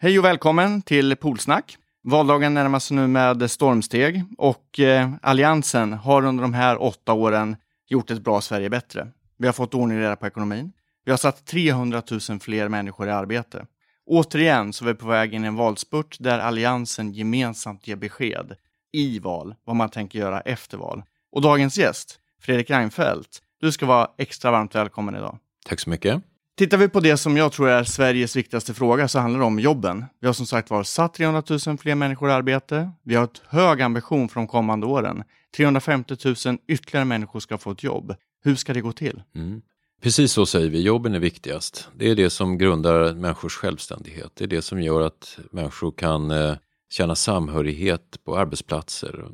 Hej och välkommen till Polsnack. Valdagen närmar sig nu med stormsteg och eh, Alliansen har under de här åtta åren gjort ett bra Sverige bättre. Vi har fått ordning och på ekonomin. Vi har satt 300 000 fler människor i arbete. Återigen så är vi på väg in i en valspurt där Alliansen gemensamt ger besked i val vad man tänker göra efter val. Och dagens gäst, Fredrik Reinfeldt, du ska vara extra varmt välkommen idag. Tack så mycket. Tittar vi på det som jag tror är Sveriges viktigaste fråga så handlar det om jobben. Vi har som sagt var satt 300 000 fler människor i arbete. Vi har ett hög ambition för de kommande åren. 350 000 ytterligare människor ska få ett jobb. Hur ska det gå till? Mm. Precis så säger vi, jobben är viktigast. Det är det som grundar människors självständighet. Det är det som gör att människor kan eh, känna samhörighet på arbetsplatser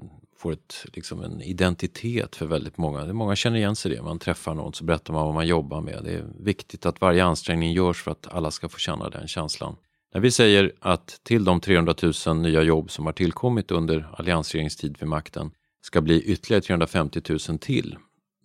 får ett, liksom en identitet för väldigt många. Många känner igen sig i det. Man träffar någon så berättar man vad man jobbar med. Det är viktigt att varje ansträngning görs för att alla ska få känna den känslan. När vi säger att till de 300 000 nya jobb som har tillkommit under alliansregeringens tid vid makten ska bli ytterligare 350 000 till,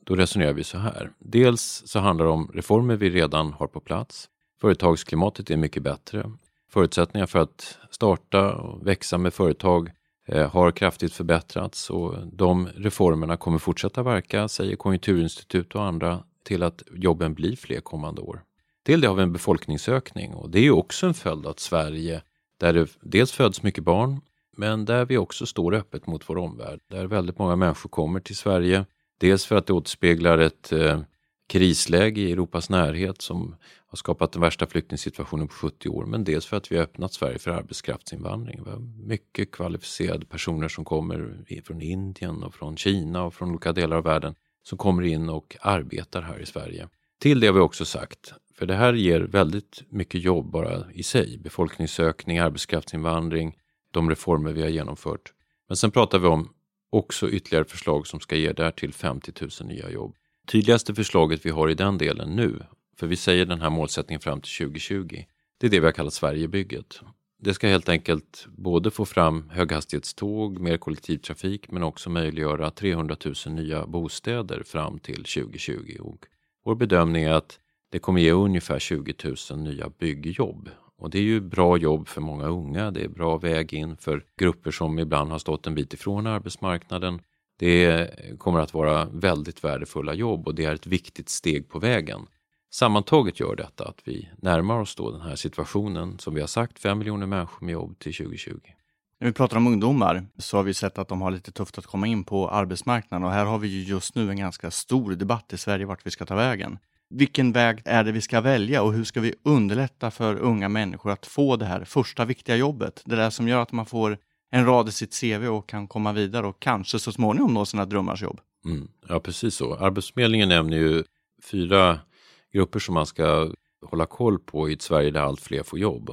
då resonerar vi så här. Dels så handlar det om reformer vi redan har på plats. Företagsklimatet är mycket bättre. Förutsättningar för att starta och växa med företag Eh, har kraftigt förbättrats och de reformerna kommer fortsätta verka, säger Konjunkturinstitut och andra, till att jobben blir fler kommande år. Till det har vi en befolkningsökning och det är ju också en följd av att Sverige, där det dels föds mycket barn, men där vi också står öppet mot vår omvärld, där väldigt många människor kommer till Sverige. Dels för att det återspeglar ett eh, krisläge i Europas närhet som har skapat den värsta flyktingsituationen på 70 år, men dels för att vi har öppnat Sverige för arbetskraftsinvandring. Vi har mycket kvalificerade personer som kommer från Indien och från Kina och från olika delar av världen som kommer in och arbetar här i Sverige. Till det har vi också sagt, för det här ger väldigt mycket jobb bara i sig, befolkningsökning, arbetskraftsinvandring, de reformer vi har genomfört. Men sen pratar vi om också ytterligare förslag som ska ge därtill 50 000 nya jobb. Tydligaste förslaget vi har i den delen nu för vi säger den här målsättningen fram till 2020. Det är det vi har kallat Sverigebygget. Det ska helt enkelt både få fram höghastighetståg, mer kollektivtrafik men också möjliggöra 300 000 nya bostäder fram till 2020. Och vår bedömning är att det kommer ge ungefär 20 000 nya byggjobb. Och det är ju bra jobb för många unga, det är bra väg in för grupper som ibland har stått en bit ifrån arbetsmarknaden. Det kommer att vara väldigt värdefulla jobb och det är ett viktigt steg på vägen. Sammantaget gör detta att vi närmar oss då den här situationen som vi har sagt, 5 miljoner människor med jobb till 2020. När vi pratar om ungdomar så har vi sett att de har lite tufft att komma in på arbetsmarknaden och här har vi ju just nu en ganska stor debatt i Sverige vart vi ska ta vägen. Vilken väg är det vi ska välja och hur ska vi underlätta för unga människor att få det här första viktiga jobbet? Det där som gör att man får en rad i sitt CV och kan komma vidare och kanske så småningom nå sina drömmars jobb. Mm, ja, precis så. Arbetsförmedlingen nämner ju fyra grupper som man ska hålla koll på i ett Sverige där allt fler får jobb.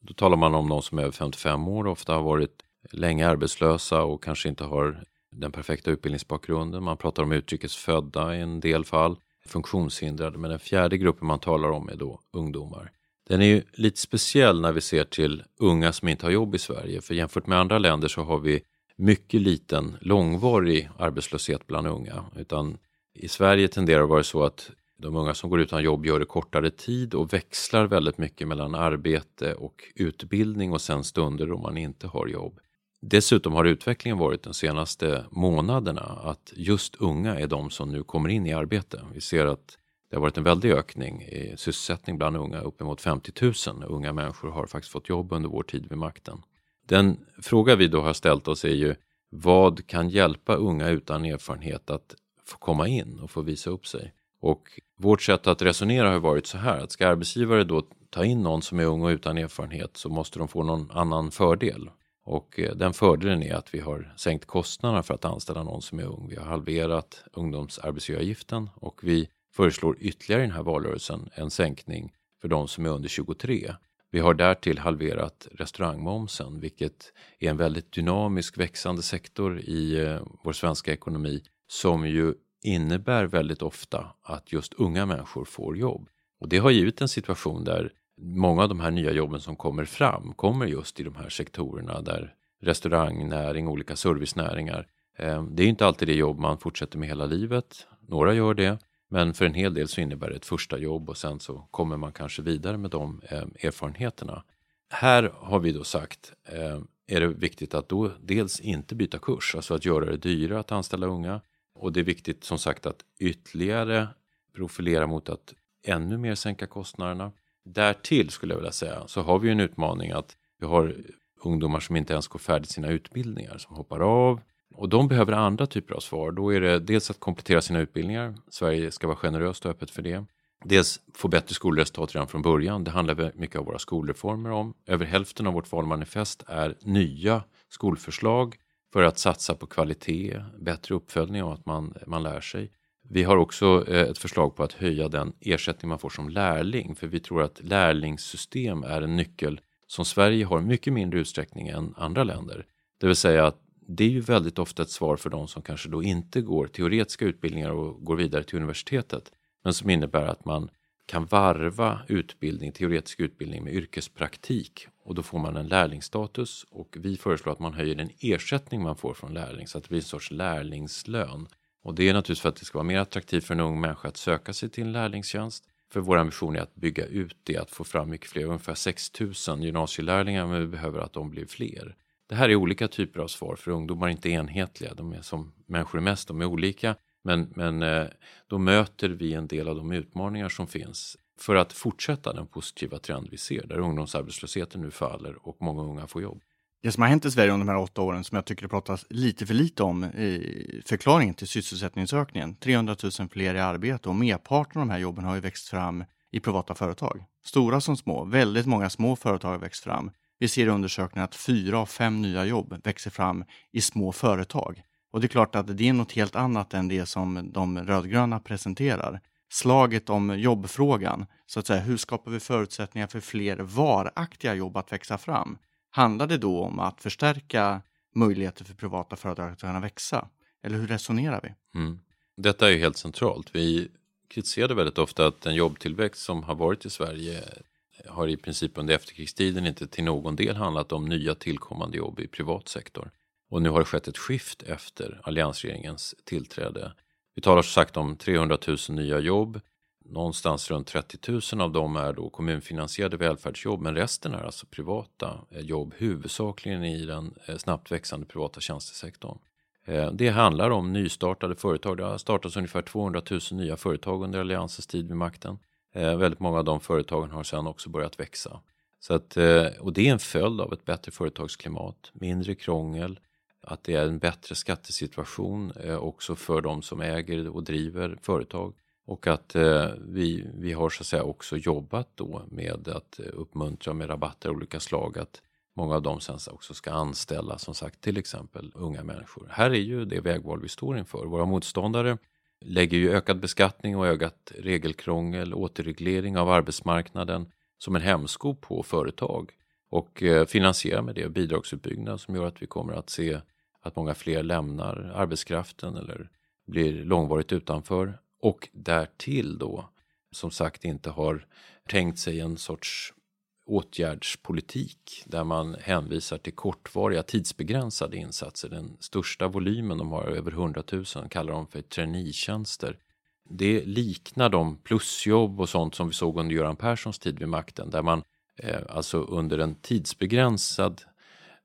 Då talar man om de som är över 55 år och ofta har varit länge arbetslösa och kanske inte har den perfekta utbildningsbakgrunden. Man pratar om utrikesfödda i en del fall, funktionshindrade, men den fjärde gruppen man talar om är då ungdomar. Den är ju lite speciell när vi ser till unga som inte har jobb i Sverige, för jämfört med andra länder så har vi mycket liten långvarig arbetslöshet bland unga, utan i Sverige tenderar det att vara så att de unga som går utan jobb gör det kortare tid och växlar väldigt mycket mellan arbete och utbildning och sen stunder då man inte har jobb. Dessutom har utvecklingen varit de senaste månaderna att just unga är de som nu kommer in i arbete. Vi ser att det har varit en väldig ökning i sysselsättning bland unga, uppemot 50 000 unga människor har faktiskt fått jobb under vår tid vid makten. Den fråga vi då har ställt oss är ju vad kan hjälpa unga utan erfarenhet att få komma in och få visa upp sig? Och vårt sätt att resonera har varit så här att ska arbetsgivare då ta in någon som är ung och utan erfarenhet så måste de få någon annan fördel. Och eh, den fördelen är att vi har sänkt kostnaderna för att anställa någon som är ung. Vi har halverat ungdomsarbetsgivaravgiften och vi föreslår ytterligare i den här valrörelsen en sänkning för de som är under 23. Vi har därtill halverat restaurangmomsen, vilket är en väldigt dynamisk växande sektor i eh, vår svenska ekonomi som ju innebär väldigt ofta att just unga människor får jobb. Och det har givit en situation där många av de här nya jobben som kommer fram kommer just i de här sektorerna där restaurangnäring, olika servicenäringar. Ehm, det är inte alltid det jobb man fortsätter med hela livet. Några gör det, men för en hel del så innebär det ett första jobb och sen så kommer man kanske vidare med de eh, erfarenheterna. här har vi då sagt eh, är det viktigt att då dels inte byta kurs, alltså att göra det dyrare att anställa unga. Och det är viktigt som sagt att ytterligare profilera mot att ännu mer sänka kostnaderna. Därtill skulle jag vilja säga så har vi en utmaning att vi har ungdomar som inte ens går färdigt sina utbildningar, som hoppar av. Och de behöver andra typer av svar. Då är det dels att komplettera sina utbildningar. Sverige ska vara generöst och öppet för det. Dels få bättre skolresultat redan från början. Det handlar mycket av våra skolreformer om. Över hälften av vårt valmanifest är nya skolförslag för att satsa på kvalitet, bättre uppföljning och att man, man lär sig. Vi har också eh, ett förslag på att höja den ersättning man får som lärling, för vi tror att lärlingssystem är en nyckel som Sverige har mycket mindre utsträckning än andra länder. Det vill säga att det är ju väldigt ofta ett svar för de som kanske då inte går teoretiska utbildningar och går vidare till universitetet, men som innebär att man kan varva utbildning, teoretisk utbildning med yrkespraktik och då får man en lärlingsstatus och vi föreslår att man höjer den ersättning man får från lärling så att det blir en sorts lärlingslön. Och det är naturligtvis för att det ska vara mer attraktivt för en ung människa att söka sig till en lärlingstjänst. För vår ambition är att bygga ut det, att få fram mycket fler, ungefär 6000 gymnasielärlingar, men vi behöver att de blir fler. Det här är olika typer av svar, för ungdomar är inte enhetliga, de är som människor är mest, de är olika. Men, men eh, då möter vi en del av de utmaningar som finns för att fortsätta den positiva trend vi ser, där ungdomsarbetslösheten nu faller och många unga får jobb. Det som har hänt i Sverige under de här åtta åren som jag tycker det pratas lite för lite om i förklaringen till sysselsättningsökningen. 300 000 fler i arbete och merparten av de här jobben har ju växt fram i privata företag. Stora som små. Väldigt många små företag har växt fram. Vi ser i undersökningen att fyra av fem nya jobb växer fram i små företag. Och det är klart att det är något helt annat än det som de rödgröna presenterar. Slaget om jobbfrågan, så att säga, hur skapar vi förutsättningar för fler varaktiga jobb att växa fram? Handlar det då om att förstärka möjligheter för privata företag att kunna växa? Eller hur resonerar vi? Mm. Detta är ju helt centralt. Vi kritiserade väldigt ofta att den jobbtillväxt som har varit i Sverige har i princip under efterkrigstiden inte till någon del handlat om nya tillkommande jobb i privat sektor. Och nu har det skett ett skift efter alliansregeringens tillträde. Vi talar som sagt om 300 000 nya jobb. Någonstans runt 30 000 av dem är då kommunfinansierade välfärdsjobb men resten är alltså privata eh, jobb, huvudsakligen i den eh, snabbt växande privata tjänstesektorn. Eh, det handlar om nystartade företag. Det har startats ungefär 200 000 nya företag under Alliansens tid vid makten. Eh, väldigt många av de företagen har sedan också börjat växa. Så att, eh, och det är en följd av ett bättre företagsklimat, mindre krångel, att det är en bättre skattesituation eh, också för de som äger och driver företag. Och att eh, vi, vi har så att säga också jobbat då med att eh, uppmuntra med rabatter av olika slag att många av dem sen också ska anställa som sagt till exempel unga människor. Här är ju det vägval vi står inför. Våra motståndare lägger ju ökad beskattning och ökat regelkrångel, återreglering av arbetsmarknaden som en hämsko på företag och eh, finansierar med det bidragsutbyggnad som gör att vi kommer att se att många fler lämnar arbetskraften eller blir långvarigt utanför. Och därtill då som sagt inte har tänkt sig en sorts åtgärdspolitik där man hänvisar till kortvariga tidsbegränsade insatser. Den största volymen, de har över 100 000, kallar de för traineetjänster. Det liknar de plusjobb och sånt som vi såg under Göran Perssons tid vid makten där man eh, alltså under en tidsbegränsad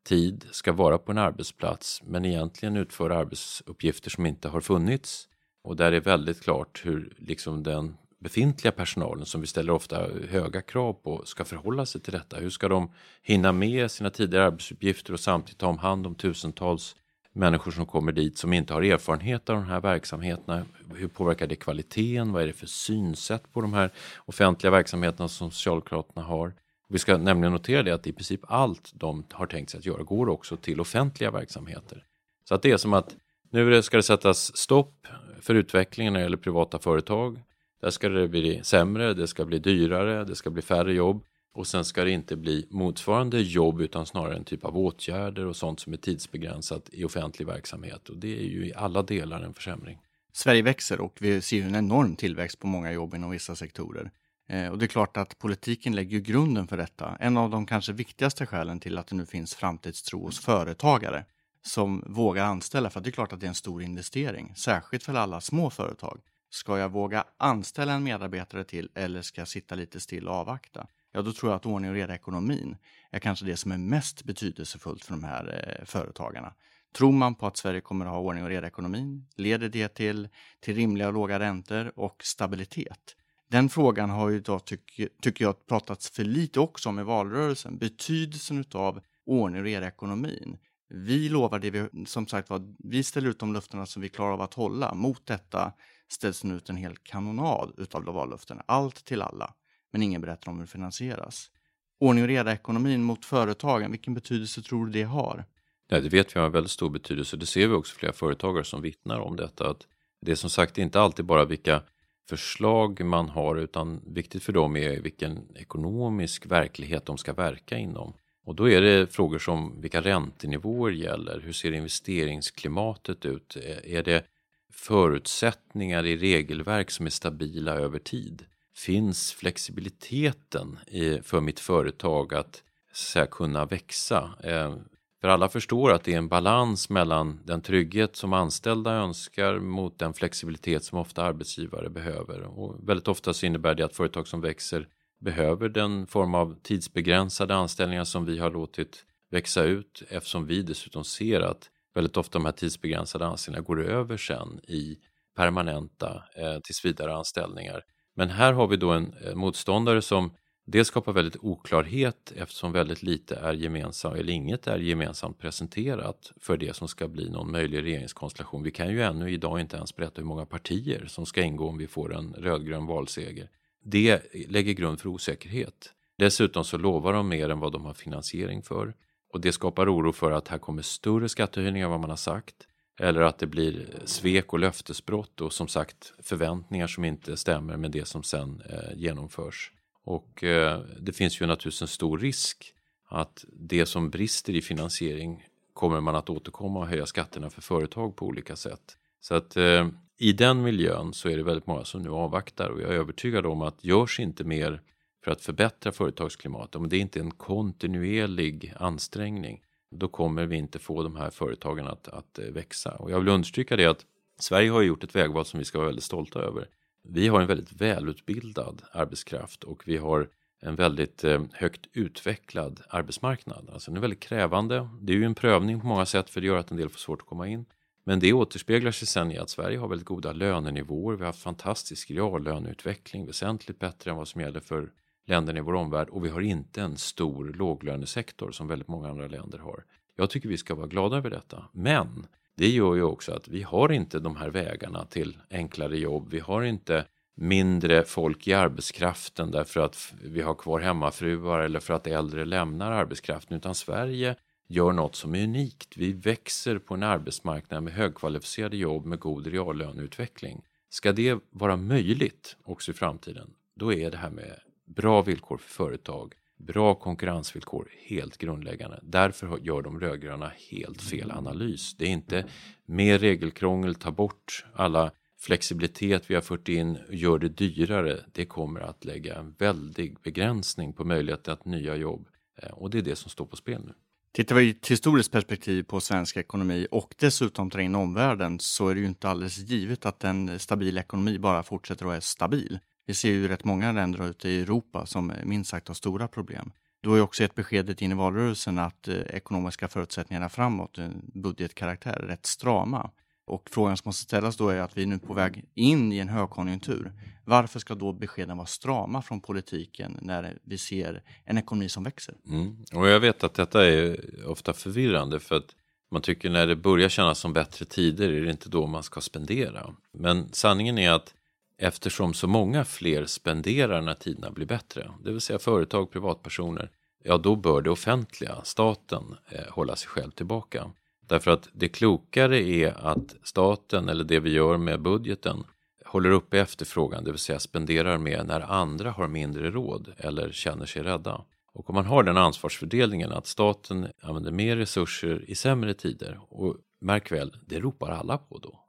tid ska vara på en arbetsplats men egentligen utföra arbetsuppgifter som inte har funnits. Och där är väldigt klart hur liksom den befintliga personalen som vi ställer ofta höga krav på ska förhålla sig till detta. Hur ska de hinna med sina tidigare arbetsuppgifter och samtidigt ta om hand om tusentals människor som kommer dit som inte har erfarenhet av de här verksamheterna. Hur påverkar det kvaliteten? Vad är det för synsätt på de här offentliga verksamheterna som Socialdemokraterna har? Vi ska nämligen notera det att i princip allt de har tänkt sig att göra går också till offentliga verksamheter. Så att det är som att nu ska det sättas stopp för utvecklingen när det gäller privata företag. Där ska det bli sämre, det ska bli dyrare, det ska bli färre jobb och sen ska det inte bli motsvarande jobb utan snarare en typ av åtgärder och sånt som är tidsbegränsat i offentlig verksamhet och det är ju i alla delar en försämring. Sverige växer och vi ser en enorm tillväxt på många jobb inom vissa sektorer. Eh, och det är klart att politiken lägger grunden för detta. En av de kanske viktigaste skälen till att det nu finns framtidstro hos företagare som vågar anställa, för det är klart att det är en stor investering, särskilt för alla små företag. Ska jag våga anställa en medarbetare till eller ska jag sitta lite still och avvakta? ja då tror jag att ordning och reda i ekonomin är kanske det som är mest betydelsefullt för de här eh, företagarna. Tror man på att Sverige kommer att ha ordning och reda i ekonomin? Leder det till, till rimliga och låga räntor och stabilitet? Den frågan har ju då, tycker, tycker jag, pratats för lite också om i valrörelsen. Betydelsen av ordning och reda i ekonomin. Vi lovar det vi, som sagt var, vi ställer ut de löftena som vi klarar av att hålla. Mot detta ställs nu ut en hel kanonad utav vallöften. Allt till alla. Men ingen berättar om hur det finansieras. Ordning och reda i ekonomin mot företagen, vilken betydelse tror du det har? Ja, det vet vi har väldigt stor betydelse. Det ser vi också flera företagare som vittnar om detta. Att det är som sagt inte alltid bara vilka förslag man har utan viktigt för dem är vilken ekonomisk verklighet de ska verka inom. Och då är det frågor som vilka räntenivåer gäller, hur ser investeringsklimatet ut, är det förutsättningar i regelverk som är stabila över tid? Finns flexibiliteten för mitt företag att så att kunna växa? Eh, för alla förstår att det är en balans mellan den trygghet som anställda önskar mot den flexibilitet som ofta arbetsgivare behöver. Och väldigt ofta så innebär det att företag som växer behöver den form av tidsbegränsade anställningar som vi har låtit växa ut eftersom vi dessutom ser att väldigt ofta de här tidsbegränsade anställningarna går över sen i permanenta eh, tillsvidare anställningar. Men här har vi då en eh, motståndare som det skapar väldigt oklarhet eftersom väldigt lite är gemensamt, eller inget är gemensamt presenterat för det som ska bli någon möjlig regeringskonstellation. Vi kan ju ännu idag inte ens berätta hur många partier som ska ingå om vi får en rödgrön valseger. Det lägger grund för osäkerhet. Dessutom så lovar de mer än vad de har finansiering för och det skapar oro för att här kommer större skattehöjningar än vad man har sagt eller att det blir svek och löftesbrott och som sagt förväntningar som inte stämmer med det som sen eh, genomförs. Och eh, det finns ju naturligtvis en stor risk att det som brister i finansiering kommer man att återkomma och höja skatterna för företag på olika sätt. Så att eh, i den miljön så är det väldigt många som nu avvaktar och jag är övertygad om att görs inte mer för att förbättra företagsklimatet, om det inte är en kontinuerlig ansträngning, då kommer vi inte få de här företagen att, att eh, växa. Och jag vill understryka det att Sverige har gjort ett vägval som vi ska vara väldigt stolta över. Vi har en väldigt välutbildad arbetskraft och vi har en väldigt eh, högt utvecklad arbetsmarknad. Alltså den är väldigt krävande. Det är ju en prövning på många sätt för det gör att en del får svårt att komma in. Men det återspeglar sig sen i att Sverige har väldigt goda lönenivåer. Vi har haft fantastisk reallöneutveckling, väsentligt bättre än vad som gäller för länderna i vår omvärld och vi har inte en stor låglönesektor som väldigt många andra länder har. Jag tycker vi ska vara glada över detta. Men det gör ju också att vi har inte de här vägarna till enklare jobb. Vi har inte mindre folk i arbetskraften därför att vi har kvar hemmafruar eller för att äldre lämnar arbetskraften utan Sverige gör något som är unikt. Vi växer på en arbetsmarknad med högkvalificerade jobb med god reallöneutveckling. Ska det vara möjligt också i framtiden, då är det här med bra villkor för företag, bra konkurrensvillkor helt grundläggande. Därför gör de rödgröna helt fel analys. Det är inte mer regelkrångel, ta bort alla flexibilitet vi har fört in och gör det dyrare. Det kommer att lägga en väldig begränsning på möjligheten att nya jobb eh, och det är det som står på spel nu. Tittar vi i ett historiskt perspektiv på svensk ekonomi och dessutom tar in omvärlden så är det ju inte alldeles givet att en stabil ekonomi bara fortsätter att vara stabil. Vi ser ju rätt många länder ute i Europa som eh, minst sagt har stora problem. Du har ju också gett beskedet in i valrörelsen att eh, ekonomiska förutsättningarna framåt, eh, budgetkaraktär, är rätt strama. Och frågan som måste ställas då är att vi är nu på väg in i en högkonjunktur. Varför ska då beskeden vara strama från politiken när vi ser en ekonomi som växer? Mm. Och jag vet att detta är ofta förvirrande för att man tycker när det börjar kännas som bättre tider är det inte då man ska spendera. Men sanningen är att eftersom så många fler spenderar när tiderna blir bättre, det vill säga företag, privatpersoner, ja då bör det offentliga, staten, eh, hålla sig själv tillbaka. Därför att det klokare är att staten, eller det vi gör med budgeten, håller uppe efterfrågan, det vill säga spenderar mer när andra har mindre råd eller känner sig rädda. Och om man har den ansvarsfördelningen att staten använder mer resurser i sämre tider, och märk väl, det ropar alla på då.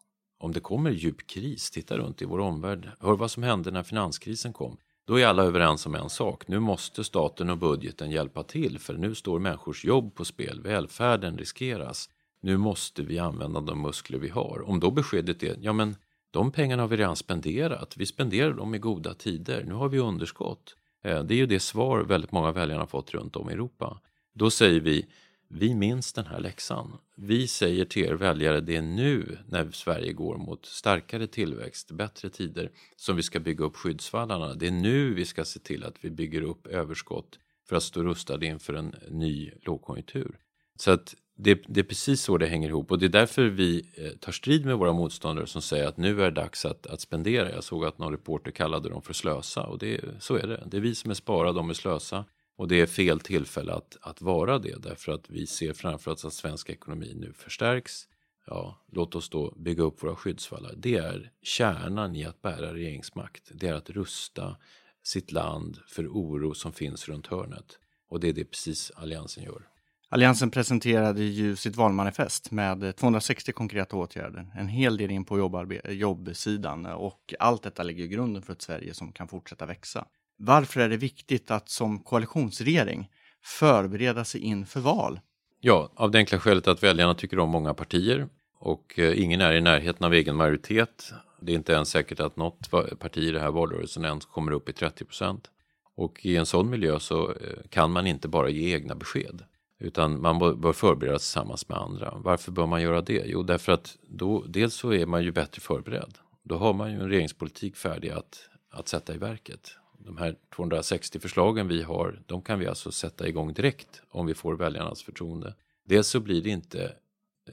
Om det kommer djup kris, titta runt i vår omvärld, hör vad som hände när finanskrisen kom. Då är alla överens om en sak, nu måste staten och budgeten hjälpa till för nu står människors jobb på spel, välfärden riskeras. Nu måste vi använda de muskler vi har. Om då beskedet är, ja men de pengarna har vi redan spenderat, vi spenderar dem i goda tider, nu har vi underskott. Eh, det är ju det svar väldigt många väljare har fått runt om i Europa. Då säger vi, vi minns den här läxan. Vi säger till er väljare, det är nu när Sverige går mot starkare tillväxt, bättre tider, som vi ska bygga upp skyddsvallarna. Det är nu vi ska se till att vi bygger upp överskott för att stå rustade inför en ny lågkonjunktur. Så att det, det, är precis så det hänger ihop och det är därför vi eh, tar strid med våra motståndare som säger att nu är det dags att, att spendera. Jag såg att någon reporter kallade dem för slösa och det, så är det. Det är vi som är sparade, de är slösa. Och det är fel tillfälle att, att vara det därför att vi ser framför oss att svensk ekonomi nu förstärks. Ja, låt oss då bygga upp våra skyddsvallar. Det är kärnan i att bära regeringsmakt. Det är att rusta sitt land för oro som finns runt hörnet. Och det är det precis Alliansen gör. Alliansen presenterade ju sitt valmanifest med 260 konkreta åtgärder, en hel del in på jobbsidan och allt detta lägger grunden för ett Sverige som kan fortsätta växa. Varför är det viktigt att som koalitionsregering förbereda sig inför val? Ja, av det enkla skälet att väljarna tycker om många partier och eh, ingen är i närheten av egen majoritet. Det är inte ens säkert att något parti i den här valrörelsen ens kommer upp i 30 procent. Och i en sån miljö så eh, kan man inte bara ge egna besked. Utan man bör förbereda sig tillsammans med andra. Varför bör man göra det? Jo, därför att då, dels så är man ju bättre förberedd. Då har man ju en regeringspolitik färdig att, att sätta i verket. De här 260 förslagen vi har, de kan vi alltså sätta igång direkt om vi får väljarnas förtroende. Dels så blir det inte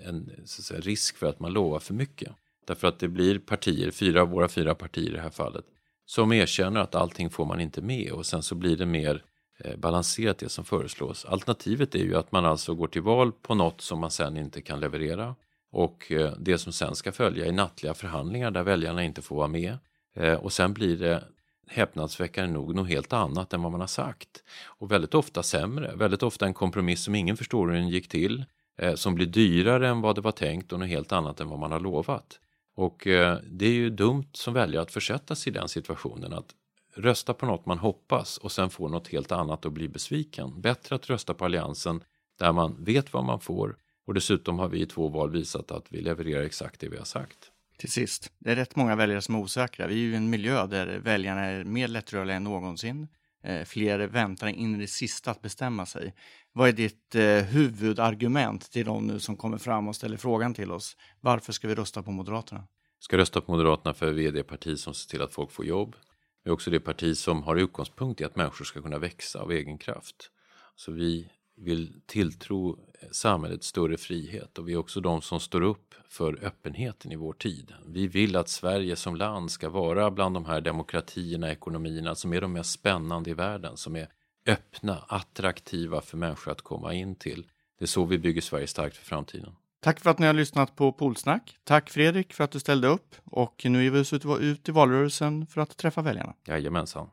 en säga, risk för att man lovar för mycket. Därför att det blir partier, fyra av våra fyra partier i det här fallet, som erkänner att allting får man inte med och sen så blir det mer eh, balanserat det som föreslås. Alternativet är ju att man alltså går till val på något som man sen inte kan leverera och eh, det som sen ska följa är nattliga förhandlingar där väljarna inte får vara med eh, och sen blir det häpnadsväckande nog något helt annat än vad man har sagt. Och väldigt ofta sämre, väldigt ofta en kompromiss som ingen förstår hur den gick till, eh, som blir dyrare än vad det var tänkt och något helt annat än vad man har lovat. Och eh, det är ju dumt som väljare att försätta sig i den situationen att rösta på något man hoppas och sen få något helt annat och bli besviken. Bättre att rösta på Alliansen där man vet vad man får och dessutom har vi i två val visat att vi levererar exakt det vi har sagt. Till sist, det är rätt många väljare som är osäkra. Vi är ju i en miljö där väljarna är mer lättrörliga än någonsin. Eh, fler väntar in i det sista att bestämma sig. Vad är ditt eh, huvudargument till de nu som kommer fram och ställer frågan till oss? Varför ska vi rösta på Moderaterna? Vi Ska rösta på Moderaterna för vi är det parti som ser till att folk får jobb. Vi är också det parti som har utgångspunkt i att människor ska kunna växa av egen kraft. Så vi vill tilltro samhället större frihet och vi är också de som står upp för öppenheten i vår tid. Vi vill att Sverige som land ska vara bland de här demokratierna, ekonomierna som är de mest spännande i världen, som är öppna, attraktiva för människor att komma in till. Det är så vi bygger Sverige starkt för framtiden. Tack för att ni har lyssnat på Polsnack. Tack Fredrik för att du ställde upp och nu är vi ut i valrörelsen för att träffa väljarna. Jajamensan.